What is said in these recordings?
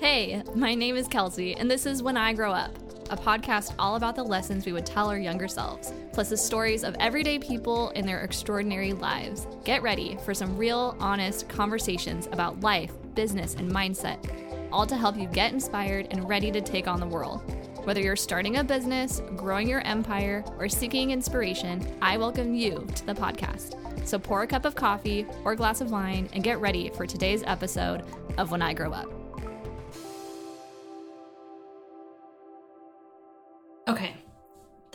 Hey, my name is Kelsey, and this is When I Grow Up, a podcast all about the lessons we would tell our younger selves, plus the stories of everyday people in their extraordinary lives. Get ready for some real, honest conversations about life, business, and mindset, all to help you get inspired and ready to take on the world. Whether you're starting a business, growing your empire, or seeking inspiration, I welcome you to the podcast. So pour a cup of coffee or a glass of wine and get ready for today's episode of When I Grow Up.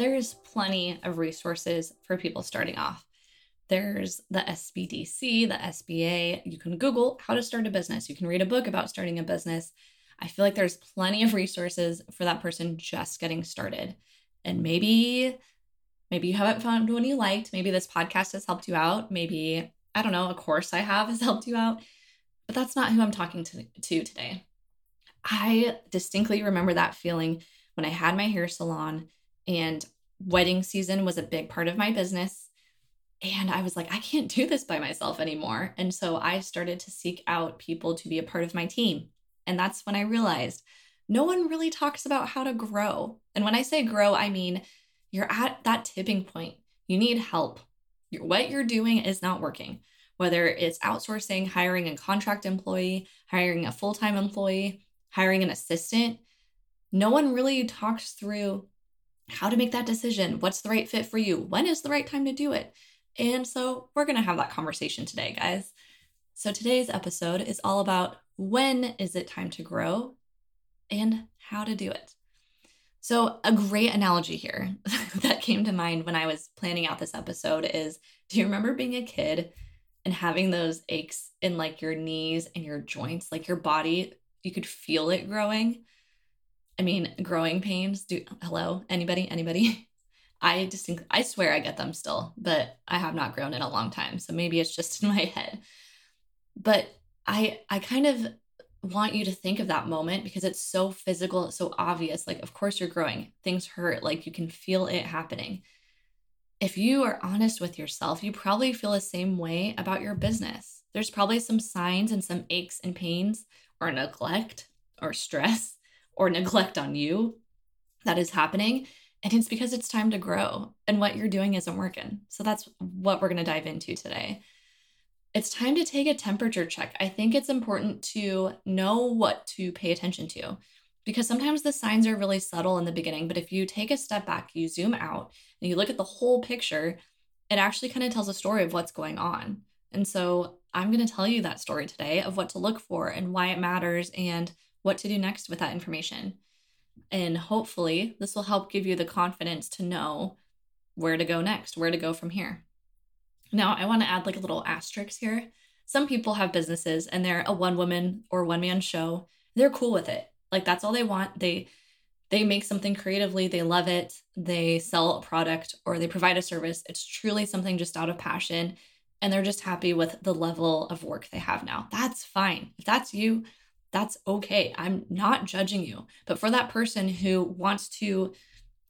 There's plenty of resources for people starting off. There's the SBDC, the SBA. You can Google how to start a business. You can read a book about starting a business. I feel like there's plenty of resources for that person just getting started. And maybe maybe you haven't found one you liked. Maybe this podcast has helped you out. Maybe I don't know, a course I have has helped you out. But that's not who I'm talking to, to today. I distinctly remember that feeling when I had my hair salon and wedding season was a big part of my business. And I was like, I can't do this by myself anymore. And so I started to seek out people to be a part of my team. And that's when I realized no one really talks about how to grow. And when I say grow, I mean you're at that tipping point. You need help. What you're doing is not working, whether it's outsourcing, hiring a contract employee, hiring a full time employee, hiring an assistant no one really talks through how to make that decision. What's the right fit for you? When is the right time to do it? And so we're going to have that conversation today, guys. So today's episode is all about when is it time to grow and how to do it. So, a great analogy here that came to mind when I was planning out this episode is do you remember being a kid and having those aches in like your knees and your joints, like your body, you could feel it growing? I mean, growing pains. Do hello, anybody, anybody? I distinctly, I swear I get them still, but I have not grown in a long time, so maybe it's just in my head. But I, I kind of want you to think of that moment because it's so physical, it's so obvious. Like, of course, you're growing. Things hurt. Like, you can feel it happening. If you are honest with yourself, you probably feel the same way about your business. There's probably some signs and some aches and pains or neglect or stress or neglect on you that is happening. And it's because it's time to grow and what you're doing isn't working. So that's what we're going to dive into today. It's time to take a temperature check. I think it's important to know what to pay attention to because sometimes the signs are really subtle in the beginning. But if you take a step back, you zoom out and you look at the whole picture, it actually kind of tells a story of what's going on. And so I'm going to tell you that story today of what to look for and why it matters and what to do next with that information. And hopefully, this will help give you the confidence to know where to go next, where to go from here. Now, I want to add like a little asterisk here. Some people have businesses and they're a one woman or one man show. They're cool with it. Like that's all they want. They they make something creatively, they love it, they sell a product or they provide a service. It's truly something just out of passion and they're just happy with the level of work they have now. That's fine. If that's you, that's okay. I'm not judging you. But for that person who wants to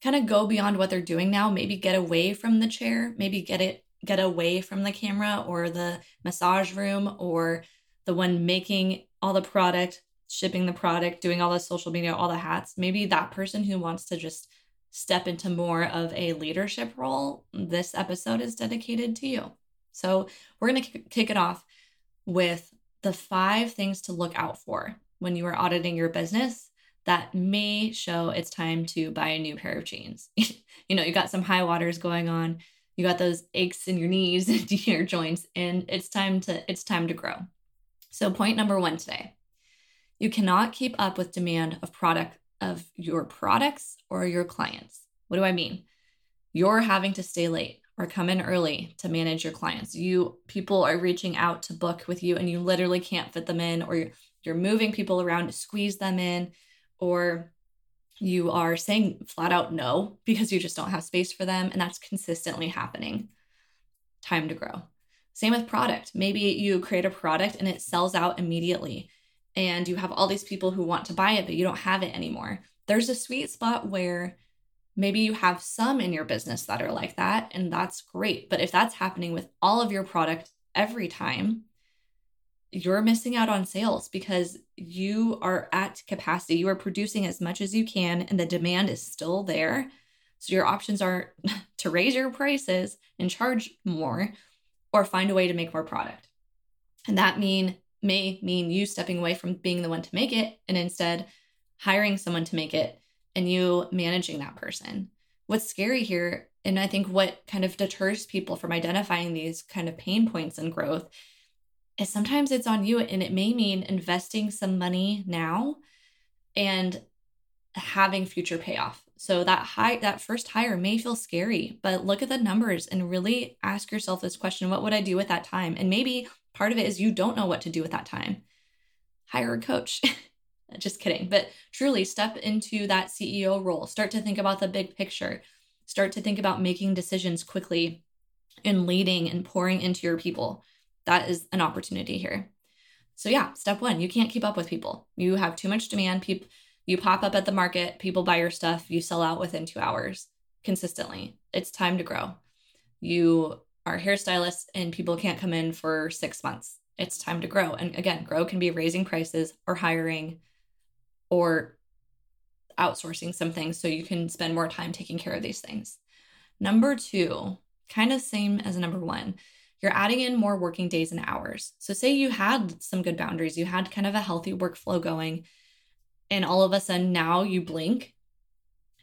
kind of go beyond what they're doing now, maybe get away from the chair, maybe get it get away from the camera or the massage room or the one making all the product, shipping the product, doing all the social media, all the hats. Maybe that person who wants to just step into more of a leadership role, this episode is dedicated to you. So, we're going to kick it off with the five things to look out for when you are auditing your business that may show it's time to buy a new pair of jeans. you know, you got some high waters going on, you got those aches in your knees and your joints, and it's time to it's time to grow. So point number one today. You cannot keep up with demand of product of your products or your clients. What do I mean? You're having to stay late or come in early to manage your clients. You people are reaching out to book with you and you literally can't fit them in or you're, you're moving people around to squeeze them in or you are saying flat out no because you just don't have space for them and that's consistently happening. Time to grow. Same with product. Maybe you create a product and it sells out immediately and you have all these people who want to buy it but you don't have it anymore. There's a sweet spot where Maybe you have some in your business that are like that, and that's great. But if that's happening with all of your product every time, you're missing out on sales because you are at capacity. You are producing as much as you can, and the demand is still there. So your options are to raise your prices and charge more or find a way to make more product. And that mean may mean you stepping away from being the one to make it and instead hiring someone to make it and you managing that person. What's scary here, and I think what kind of deters people from identifying these kind of pain points in growth is sometimes it's on you and it may mean investing some money now and having future payoff. So that high that first hire may feel scary, but look at the numbers and really ask yourself this question, what would I do with that time? And maybe part of it is you don't know what to do with that time. Hire a coach. Just kidding. But truly step into that CEO role. Start to think about the big picture. Start to think about making decisions quickly and leading and pouring into your people. That is an opportunity here. So yeah, step 1, you can't keep up with people. You have too much demand. People you pop up at the market, people buy your stuff, you sell out within 2 hours consistently. It's time to grow. You are hairstylists and people can't come in for 6 months. It's time to grow. And again, grow can be raising prices or hiring or outsourcing some things so you can spend more time taking care of these things. Number two, kind of same as number one, you're adding in more working days and hours. So, say you had some good boundaries, you had kind of a healthy workflow going, and all of a sudden now you blink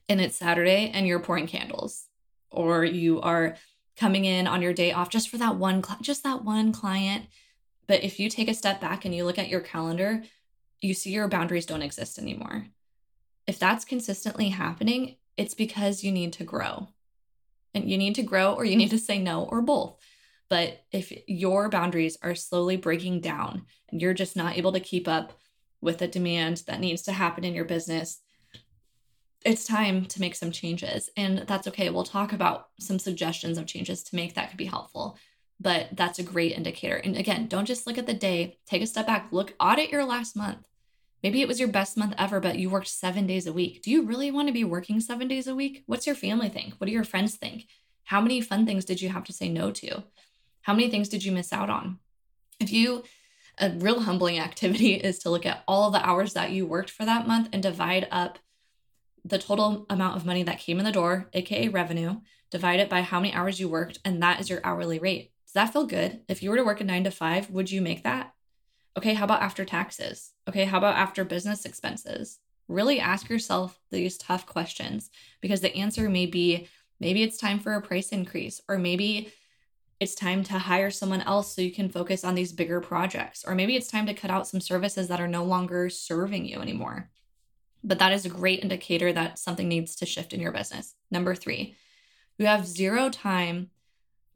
and it's Saturday and you're pouring candles, or you are coming in on your day off just for that one, just that one client. But if you take a step back and you look at your calendar, you see your boundaries don't exist anymore. If that's consistently happening, it's because you need to grow. And you need to grow or you need to say no or both. But if your boundaries are slowly breaking down and you're just not able to keep up with the demand that needs to happen in your business, it's time to make some changes. And that's okay. We'll talk about some suggestions of changes to make that could be helpful. But that's a great indicator. And again, don't just look at the day, take a step back, look, audit your last month. Maybe it was your best month ever, but you worked seven days a week. Do you really want to be working seven days a week? What's your family think? What do your friends think? How many fun things did you have to say no to? How many things did you miss out on? If you, a real humbling activity is to look at all the hours that you worked for that month and divide up the total amount of money that came in the door, aka revenue, divide it by how many hours you worked, and that is your hourly rate. Does that feel good? If you were to work a nine to five, would you make that? Okay, how about after taxes? Okay, how about after business expenses? Really ask yourself these tough questions because the answer may be maybe it's time for a price increase, or maybe it's time to hire someone else so you can focus on these bigger projects, or maybe it's time to cut out some services that are no longer serving you anymore. But that is a great indicator that something needs to shift in your business. Number three, you have zero time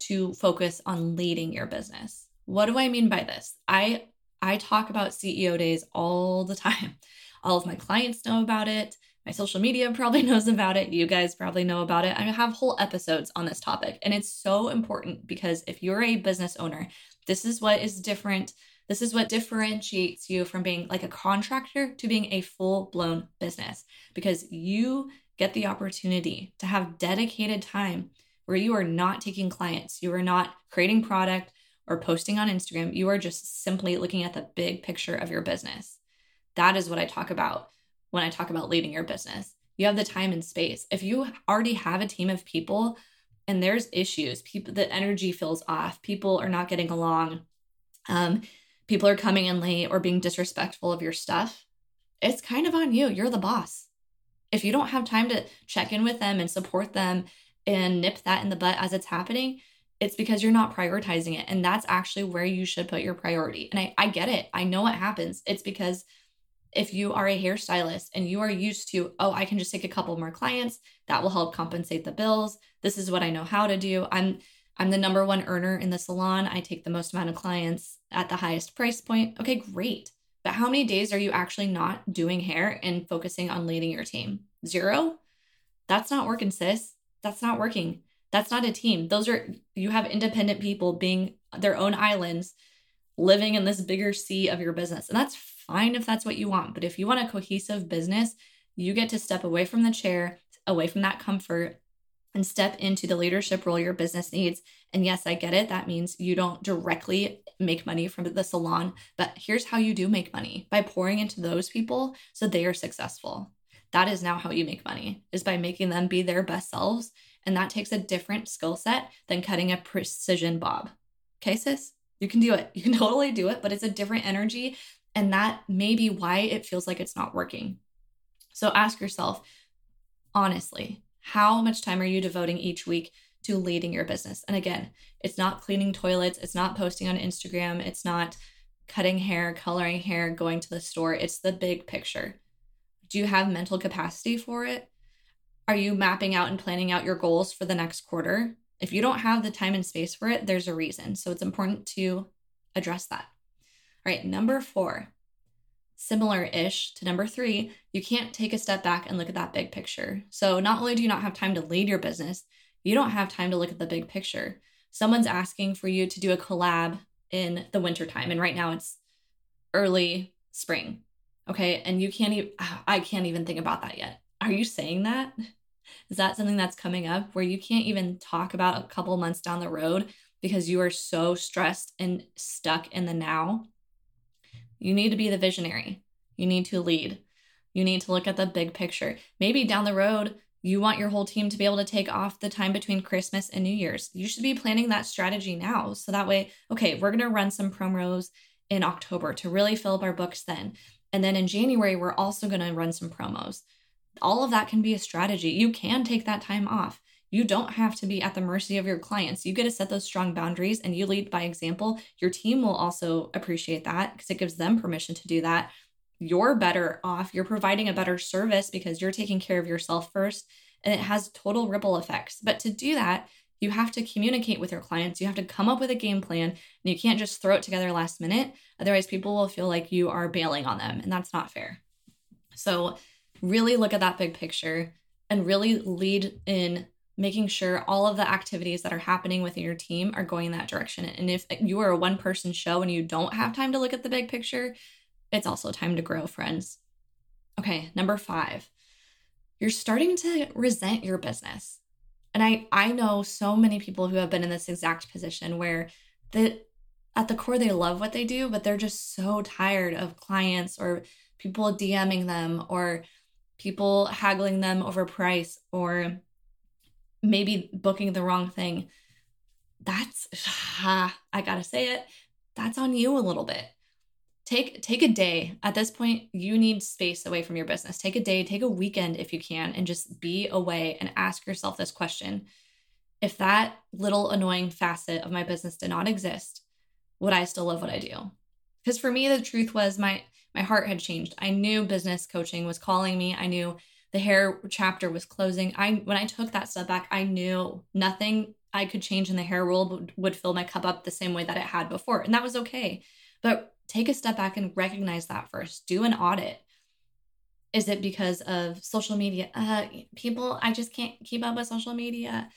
to focus on leading your business. What do I mean by this? I I talk about CEO days all the time. All of my clients know about it. My social media probably knows about it. You guys probably know about it. I have whole episodes on this topic. And it's so important because if you're a business owner, this is what is different. This is what differentiates you from being like a contractor to being a full blown business because you get the opportunity to have dedicated time where you are not taking clients, you are not creating product, or posting on Instagram, you are just simply looking at the big picture of your business. That is what I talk about when I talk about leading your business. You have the time and space. If you already have a team of people and there's issues, people the energy feels off, people are not getting along, um, people are coming in late or being disrespectful of your stuff, it's kind of on you. You're the boss. If you don't have time to check in with them and support them and nip that in the butt as it's happening, it's because you're not prioritizing it. And that's actually where you should put your priority. And I, I get it. I know what happens. It's because if you are a hairstylist and you are used to, oh, I can just take a couple more clients, that will help compensate the bills. This is what I know how to do. I'm I'm the number one earner in the salon. I take the most amount of clients at the highest price point. Okay, great. But how many days are you actually not doing hair and focusing on leading your team? Zero? That's not working, sis. That's not working. That's not a team. Those are, you have independent people being their own islands, living in this bigger sea of your business. And that's fine if that's what you want. But if you want a cohesive business, you get to step away from the chair, away from that comfort, and step into the leadership role your business needs. And yes, I get it. That means you don't directly make money from the salon, but here's how you do make money by pouring into those people so they are successful. That is now how you make money is by making them be their best selves. And that takes a different skill set than cutting a precision bob. Okay, sis? You can do it. You can totally do it, but it's a different energy. And that may be why it feels like it's not working. So ask yourself, honestly, how much time are you devoting each week to leading your business? And again, it's not cleaning toilets, it's not posting on Instagram, it's not cutting hair, coloring hair, going to the store. It's the big picture. Do you have mental capacity for it? Are you mapping out and planning out your goals for the next quarter? If you don't have the time and space for it, there's a reason. So it's important to address that. All right, number four, similar ish to number three, you can't take a step back and look at that big picture. So, not only do you not have time to lead your business, you don't have time to look at the big picture. Someone's asking for you to do a collab in the wintertime, and right now it's early spring. Okay. And you can't even, I can't even think about that yet. Are you saying that? Is that something that's coming up where you can't even talk about a couple months down the road because you are so stressed and stuck in the now? You need to be the visionary. You need to lead. You need to look at the big picture. Maybe down the road, you want your whole team to be able to take off the time between Christmas and New Year's. You should be planning that strategy now. So that way, okay, we're going to run some promos in October to really fill up our books then. And then in January, we're also going to run some promos. All of that can be a strategy. You can take that time off. You don't have to be at the mercy of your clients. You get to set those strong boundaries and you lead by example. Your team will also appreciate that because it gives them permission to do that. You're better off. You're providing a better service because you're taking care of yourself first and it has total ripple effects. But to do that, you have to communicate with your clients. You have to come up with a game plan and you can't just throw it together last minute. Otherwise, people will feel like you are bailing on them and that's not fair. So, really look at that big picture and really lead in making sure all of the activities that are happening within your team are going in that direction. And if you are a one person show and you don't have time to look at the big picture, it's also time to grow, friends. Okay, number five, you're starting to resent your business. And I, I know so many people who have been in this exact position where the at the core they love what they do, but they're just so tired of clients or people DMing them or people haggling them over price or maybe booking the wrong thing, that's I gotta say it, that's on you a little bit. Take take a day. At this point, you need space away from your business. Take a day, take a weekend if you can, and just be away and ask yourself this question. If that little annoying facet of my business did not exist, would I still love what I do? Because for me, the truth was my my heart had changed. I knew business coaching was calling me. I knew the hair chapter was closing, I when I took that step back, I knew nothing I could change in the hair world would, fill my cup up the same way that it had before, and that was okay. But take a step back and recognize that first. Do an audit. Is it because of social media? Uh, people, I just can't keep up with social media.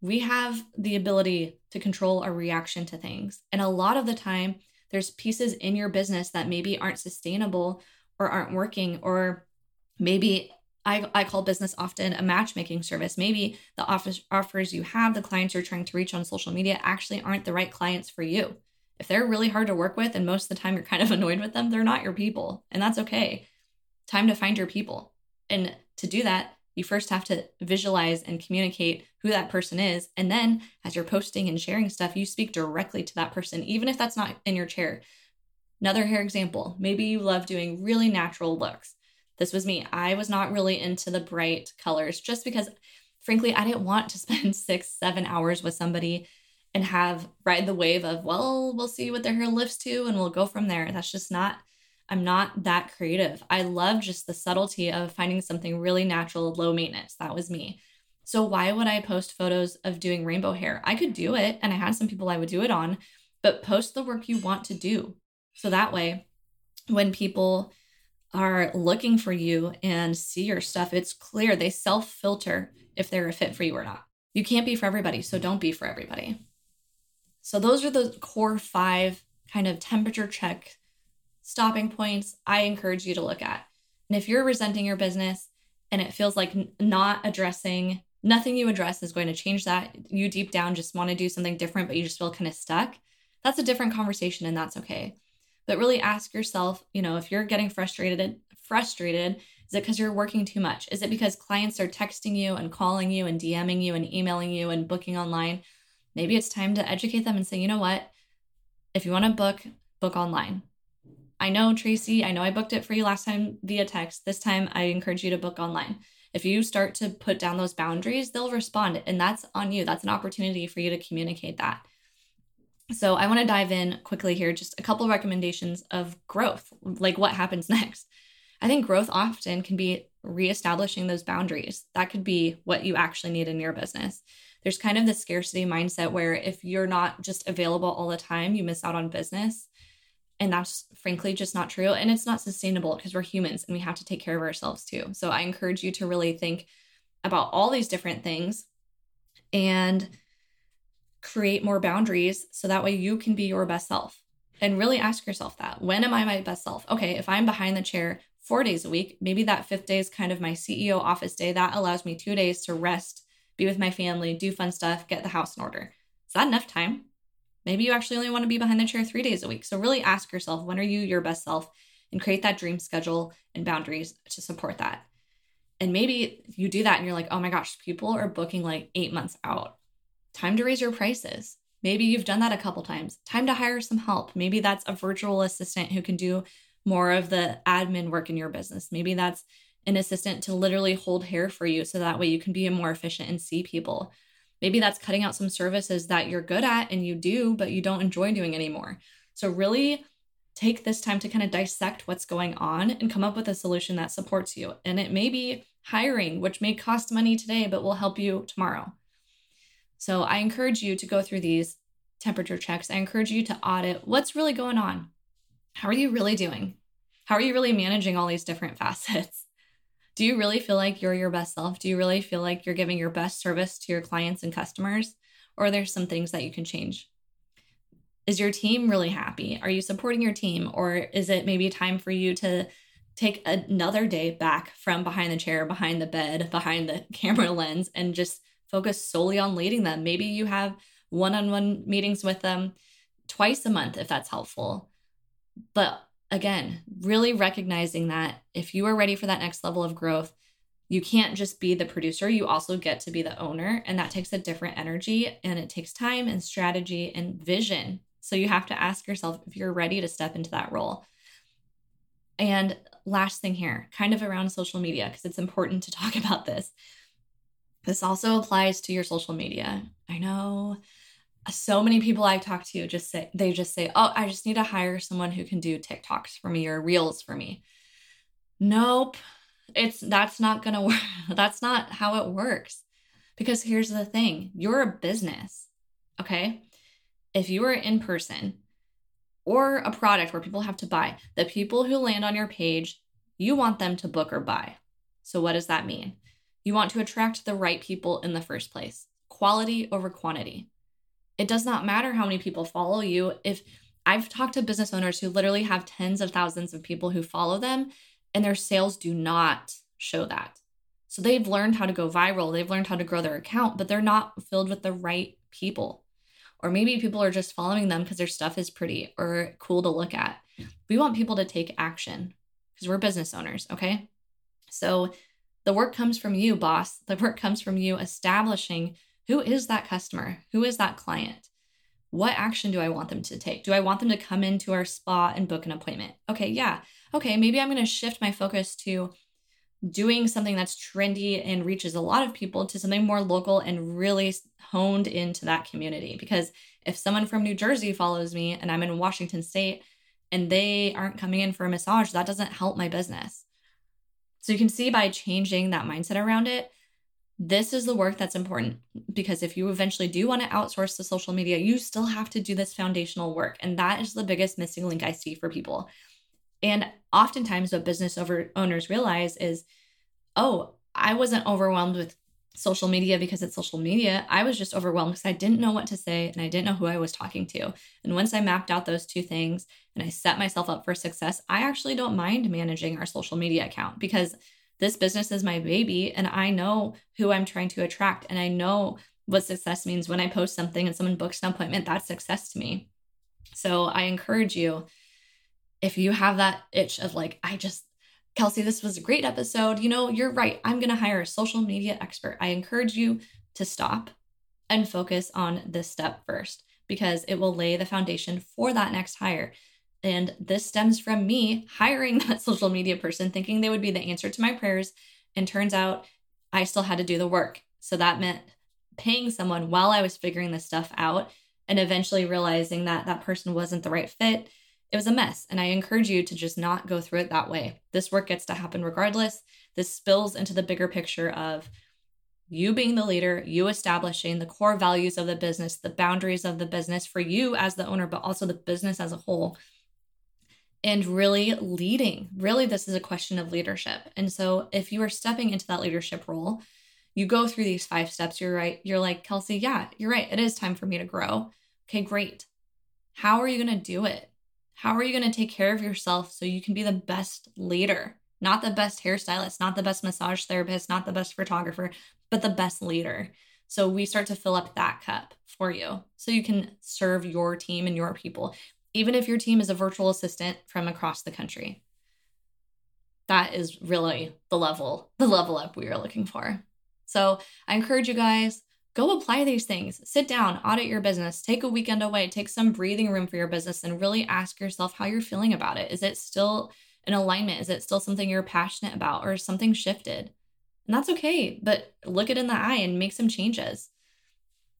We have the ability to control our reaction to things. And a lot of the time, there's pieces in your business that maybe aren't sustainable or aren't working, or maybe I, I call business often a matchmaking service. Maybe the office offers you have, the clients you're trying to reach on social media actually aren't the right clients for you. If they're really hard to work with and most of the time you're kind of annoyed with them, they're not your people. And that's okay. Time to find your people. And to do that, you first have to visualize and communicate who that person is. And then as you're posting and sharing stuff, you speak directly to that person, even if that's not in your chair. Another hair example maybe you love doing really natural looks this was me. I was not really into the bright colors just because, frankly, I didn't want to spend six, seven hours with somebody and have ride the wave of, well, we'll see what their hair lifts to and we'll go from there. That's just not, I'm not that creative. I love just the subtlety of finding something really natural, low maintenance. That was me. So why would I post photos of doing rainbow hair? I could do it and I had some people I would do it on, but post the work you want to do. So that way, when people are looking for you and see your stuff, it's clear they self filter if they're a fit for you or not. You can't be for everybody, so don't be for everybody. So, those are the core five kind of temperature check stopping points I encourage you to look at. And if you're resenting your business and it feels like not addressing nothing you address is going to change that. You deep down just want to do something different, but you just feel kind of stuck. That's a different conversation and that's okay. But really ask yourself, you know, if you're getting frustrated, frustrated, is it because you're working too much? Is it because clients are texting you and calling you and DMing you and emailing you and booking online? Maybe it's time to educate them and say, you know what? If you want to book, book online. I know, Tracy, I know I booked it for you last time via text. This time I encourage you to book online. If you start to put down those boundaries, they'll respond. And that's on you. That's an opportunity for you to communicate that. So I want to dive in quickly here, just a couple recommendations of growth, like what happens next. I think growth often can be reestablishing those boundaries. That could be what you actually need in your business. There's kind of the scarcity mindset where if you're not just available all the time, you miss out on business. And that's frankly just not true. And it's not sustainable because we're humans and we have to take care of ourselves too. So I encourage you to really think about all these different things and create more boundaries so that way you can be your best self. And really ask yourself that when am I my best self? Okay, if I'm behind the chair four days a week, maybe that fifth day is kind of my CEO office day. That allows me two days to rest, be with my family, do fun stuff, get the house in order. Is that enough time? Maybe you actually only want to be behind the chair three days a week. So really ask yourself, when are you your best self? And create that dream schedule and boundaries to support that. And maybe you do that and you're like, oh my gosh, people are booking like eight months out. Time to raise your prices. Maybe you've done that a couple times. Time to hire some help. Maybe that's a virtual assistant who can do more of the admin work in your business. Maybe that's an assistant to literally hold hair for you so that way you can be more efficient and see people. Maybe that's cutting out some services that you're good at and you do, but you don't enjoy doing anymore. So, really take this time to kind of dissect what's going on and come up with a solution that supports you. And it may be hiring, which may cost money today, but will help you tomorrow. So, I encourage you to go through these temperature checks. I encourage you to audit what's really going on. How are you really doing? How are you really managing all these different facets? Do you really feel like you're your best self? Do you really feel like you're giving your best service to your clients and customers? Or are there some things that you can change? Is your team really happy? Are you supporting your team? Or is it maybe time for you to take another day back from behind the chair, behind the bed, behind the camera lens, and just focus solely on leading them? Maybe you have one on one meetings with them twice a month if that's helpful. But again, really recognizing that if you are ready for that next level of growth, you can't just be the producer, you also get to be the owner. And that takes a different energy and it takes time and strategy and vision. So you have to ask yourself if you're ready to step into that role. And last thing here, kind of around social media, because it's important to talk about this. This also applies to your social media. I know so many people I talk to just say they just say, "Oh, I just need to hire someone who can do TikToks for me or Reels for me." Nope. It's that's not going to work. That's not how it works. Because here's the thing, you're a business. Okay? If you are in person or a product where people have to buy, the people who land on your page, you want them to book or buy. So what does that mean? You want to attract the right people in the first place. Quality over quantity it does not matter how many people follow you. If I've talked to business owners who literally have tens of thousands of people who follow them, and their sales do not show that. So they've learned how to go viral, they've learned how to grow their account, but they're not filled with the right people. Or maybe people are just following them because their stuff is pretty or cool to look at. We want people to take action because we're business owners, okay? So the work comes from you, boss. The work comes from you establishing who is that customer? Who is that client? What action do I want them to take? Do I want them to come into our spa and book an appointment? Okay, yeah. Okay, maybe I'm going to shift my focus to doing something that's trendy and reaches a lot of people to something more local and really honed into that community. Because if someone from New Jersey follows me and I'm in Washington state and they aren't coming in for a massage, that doesn't help my business. So you can see by changing that mindset around it, this is the work that's important because if you eventually do want to outsource the social media, you still have to do this foundational work. And that is the biggest missing link I see for people. And oftentimes, what business over owners realize is, oh, I wasn't overwhelmed with social media because it's social media. I was just overwhelmed because I didn't know what to say and I didn't know who I was talking to. And once I mapped out those two things and I set myself up for success, I actually don't mind managing our social media account because this business is my baby and I know who I'm trying to attract and I know what success means when I post something and someone books an appointment, that's success to me. So I encourage you if you have that itch of like, I just, Kelsey, this was a great episode. You know, you're right. I'm going to hire a social media expert. I encourage you to stop and focus on this step first because it will lay the foundation for that next hire. And this stems from me hiring that social media person, thinking they would be the answer to my prayers. And turns out I still had to do the work. So that meant paying someone while I was figuring this stuff out and eventually realizing that that person wasn't the right fit. It was a mess. And I encourage you to just not go through it that way. This work gets to happen regardless. This spills into the bigger picture of you being the leader, you establishing the core values of the business, the boundaries of the business for you as the owner, but also the business as a whole, and really leading. Really, this is a question of leadership. And so, if you are stepping into that leadership role, you go through these five steps. You're right. You're like, Kelsey, yeah, you're right. It is time for me to grow. Okay, great. How are you going to do it? How are you going to take care of yourself so you can be the best leader? Not the best hairstylist, not the best massage therapist, not the best photographer, but the best leader. So we start to fill up that cup for you so you can serve your team and your people, even if your team is a virtual assistant from across the country. That is really the level, the level up we are looking for. So I encourage you guys go apply these things. Sit down, audit your business, take a weekend away, take some breathing room for your business, and really ask yourself how you're feeling about it. Is it still in alignment? Is it still something you're passionate about, or something shifted? And that's okay, but look it in the eye and make some changes.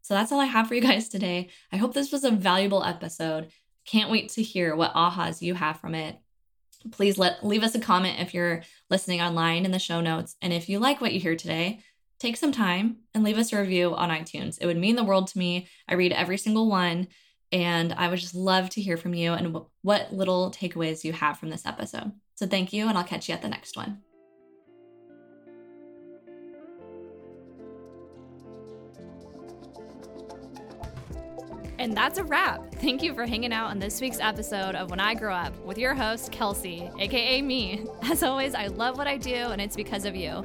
So that's all I have for you guys today. I hope this was a valuable episode. Can't wait to hear what ahas you have from it. Please let leave us a comment if you're listening online in the show notes. And if you like what you hear today, take some time and leave us a review on iTunes. It would mean the world to me. I read every single one, and I would just love to hear from you and what little takeaways you have from this episode. So thank you, and I'll catch you at the next one. And that's a wrap. Thank you for hanging out on this week's episode of When I Grow Up with your host, Kelsey, aka me. As always, I love what I do, and it's because of you.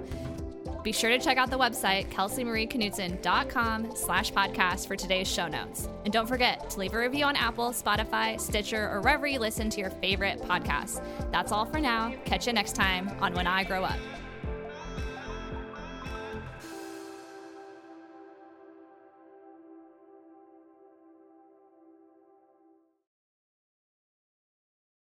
Be sure to check out the website, kelseymarieknutson.com slash podcast for today's show notes. And don't forget to leave a review on Apple, Spotify, Stitcher, or wherever you listen to your favorite podcasts. That's all for now. Catch you next time on When I Grow Up.